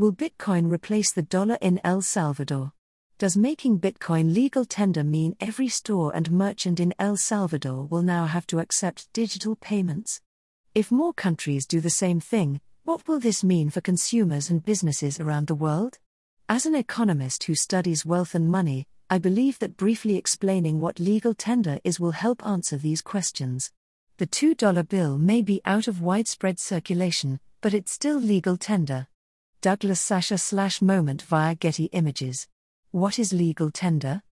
Will Bitcoin replace the dollar in El Salvador? Does making Bitcoin legal tender mean every store and merchant in El Salvador will now have to accept digital payments? If more countries do the same thing, what will this mean for consumers and businesses around the world? As an economist who studies wealth and money, I believe that briefly explaining what legal tender is will help answer these questions. The $2 bill may be out of widespread circulation, but it's still legal tender. Douglas Sacha slash moment via Getty Images. What is legal tender?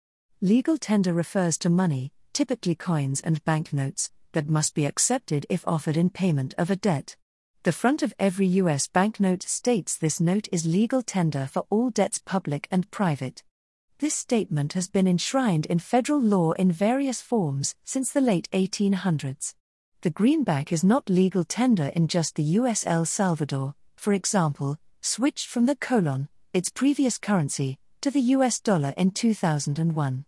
Legal tender refers to money, typically coins and banknotes, that must be accepted if offered in payment of a debt. The front of every U.S. banknote states this note is legal tender for all debts public and private. This statement has been enshrined in federal law in various forms since the late 1800s. The greenback is not legal tender in just the U.S. El Salvador, for example, switched from the colon, its previous currency, to the US dollar in 2001.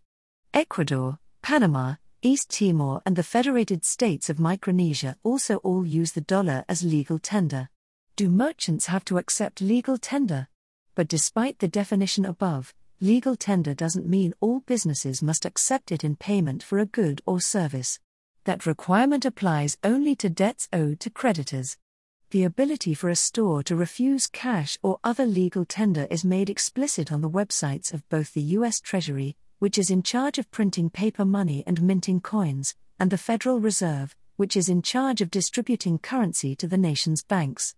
Ecuador, Panama, East Timor, and the Federated States of Micronesia also all use the dollar as legal tender. Do merchants have to accept legal tender? But despite the definition above, legal tender doesn't mean all businesses must accept it in payment for a good or service. That requirement applies only to debts owed to creditors. The ability for a store to refuse cash or other legal tender is made explicit on the websites of both the U.S. Treasury, which is in charge of printing paper money and minting coins, and the Federal Reserve, which is in charge of distributing currency to the nation's banks.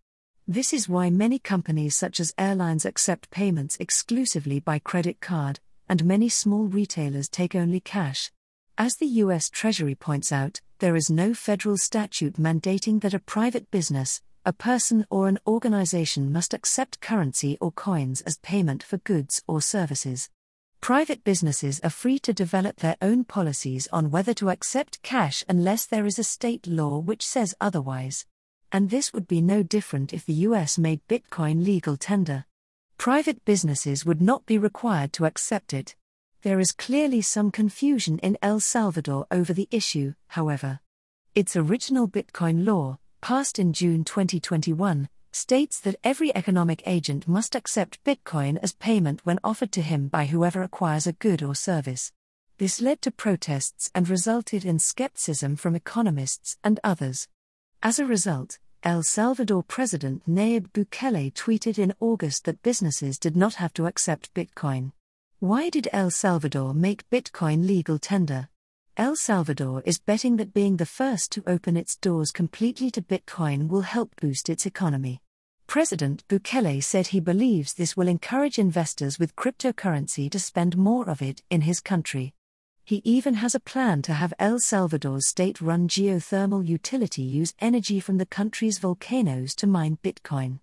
This is why many companies such as airlines accept payments exclusively by credit card, and many small retailers take only cash. As the U.S. Treasury points out, there is no federal statute mandating that a private business, a person or an organization must accept currency or coins as payment for goods or services. Private businesses are free to develop their own policies on whether to accept cash unless there is a state law which says otherwise. And this would be no different if the US made Bitcoin legal tender. Private businesses would not be required to accept it. There is clearly some confusion in El Salvador over the issue, however. Its original Bitcoin law, passed in June 2021, states that every economic agent must accept Bitcoin as payment when offered to him by whoever acquires a good or service. This led to protests and resulted in skepticism from economists and others. As a result, El Salvador President Nayib Bukele tweeted in August that businesses did not have to accept Bitcoin. Why did El Salvador make Bitcoin legal tender? El Salvador is betting that being the first to open its doors completely to Bitcoin will help boost its economy. President Bukele said he believes this will encourage investors with cryptocurrency to spend more of it in his country. He even has a plan to have El Salvador's state run geothermal utility use energy from the country's volcanoes to mine Bitcoin.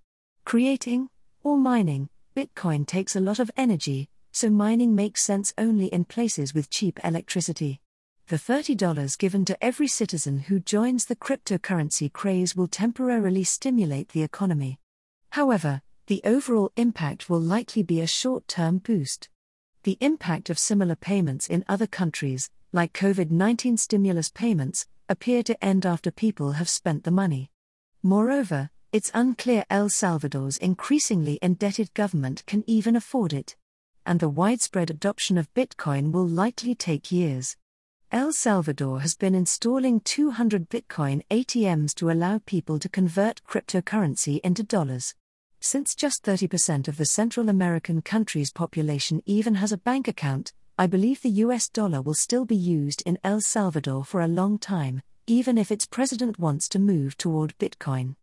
Creating, or mining, Bitcoin takes a lot of energy, so mining makes sense only in places with cheap electricity. The $30 given to every citizen who joins the cryptocurrency craze will temporarily stimulate the economy. However, the overall impact will likely be a short term boost. The impact of similar payments in other countries, like COVID 19 stimulus payments, appear to end after people have spent the money. Moreover, it's unclear El Salvador's increasingly indebted government can even afford it. And the widespread adoption of Bitcoin will likely take years. El Salvador has been installing 200 Bitcoin ATMs to allow people to convert cryptocurrency into dollars. Since just 30% of the Central American country's population even has a bank account, I believe the US dollar will still be used in El Salvador for a long time, even if its president wants to move toward Bitcoin.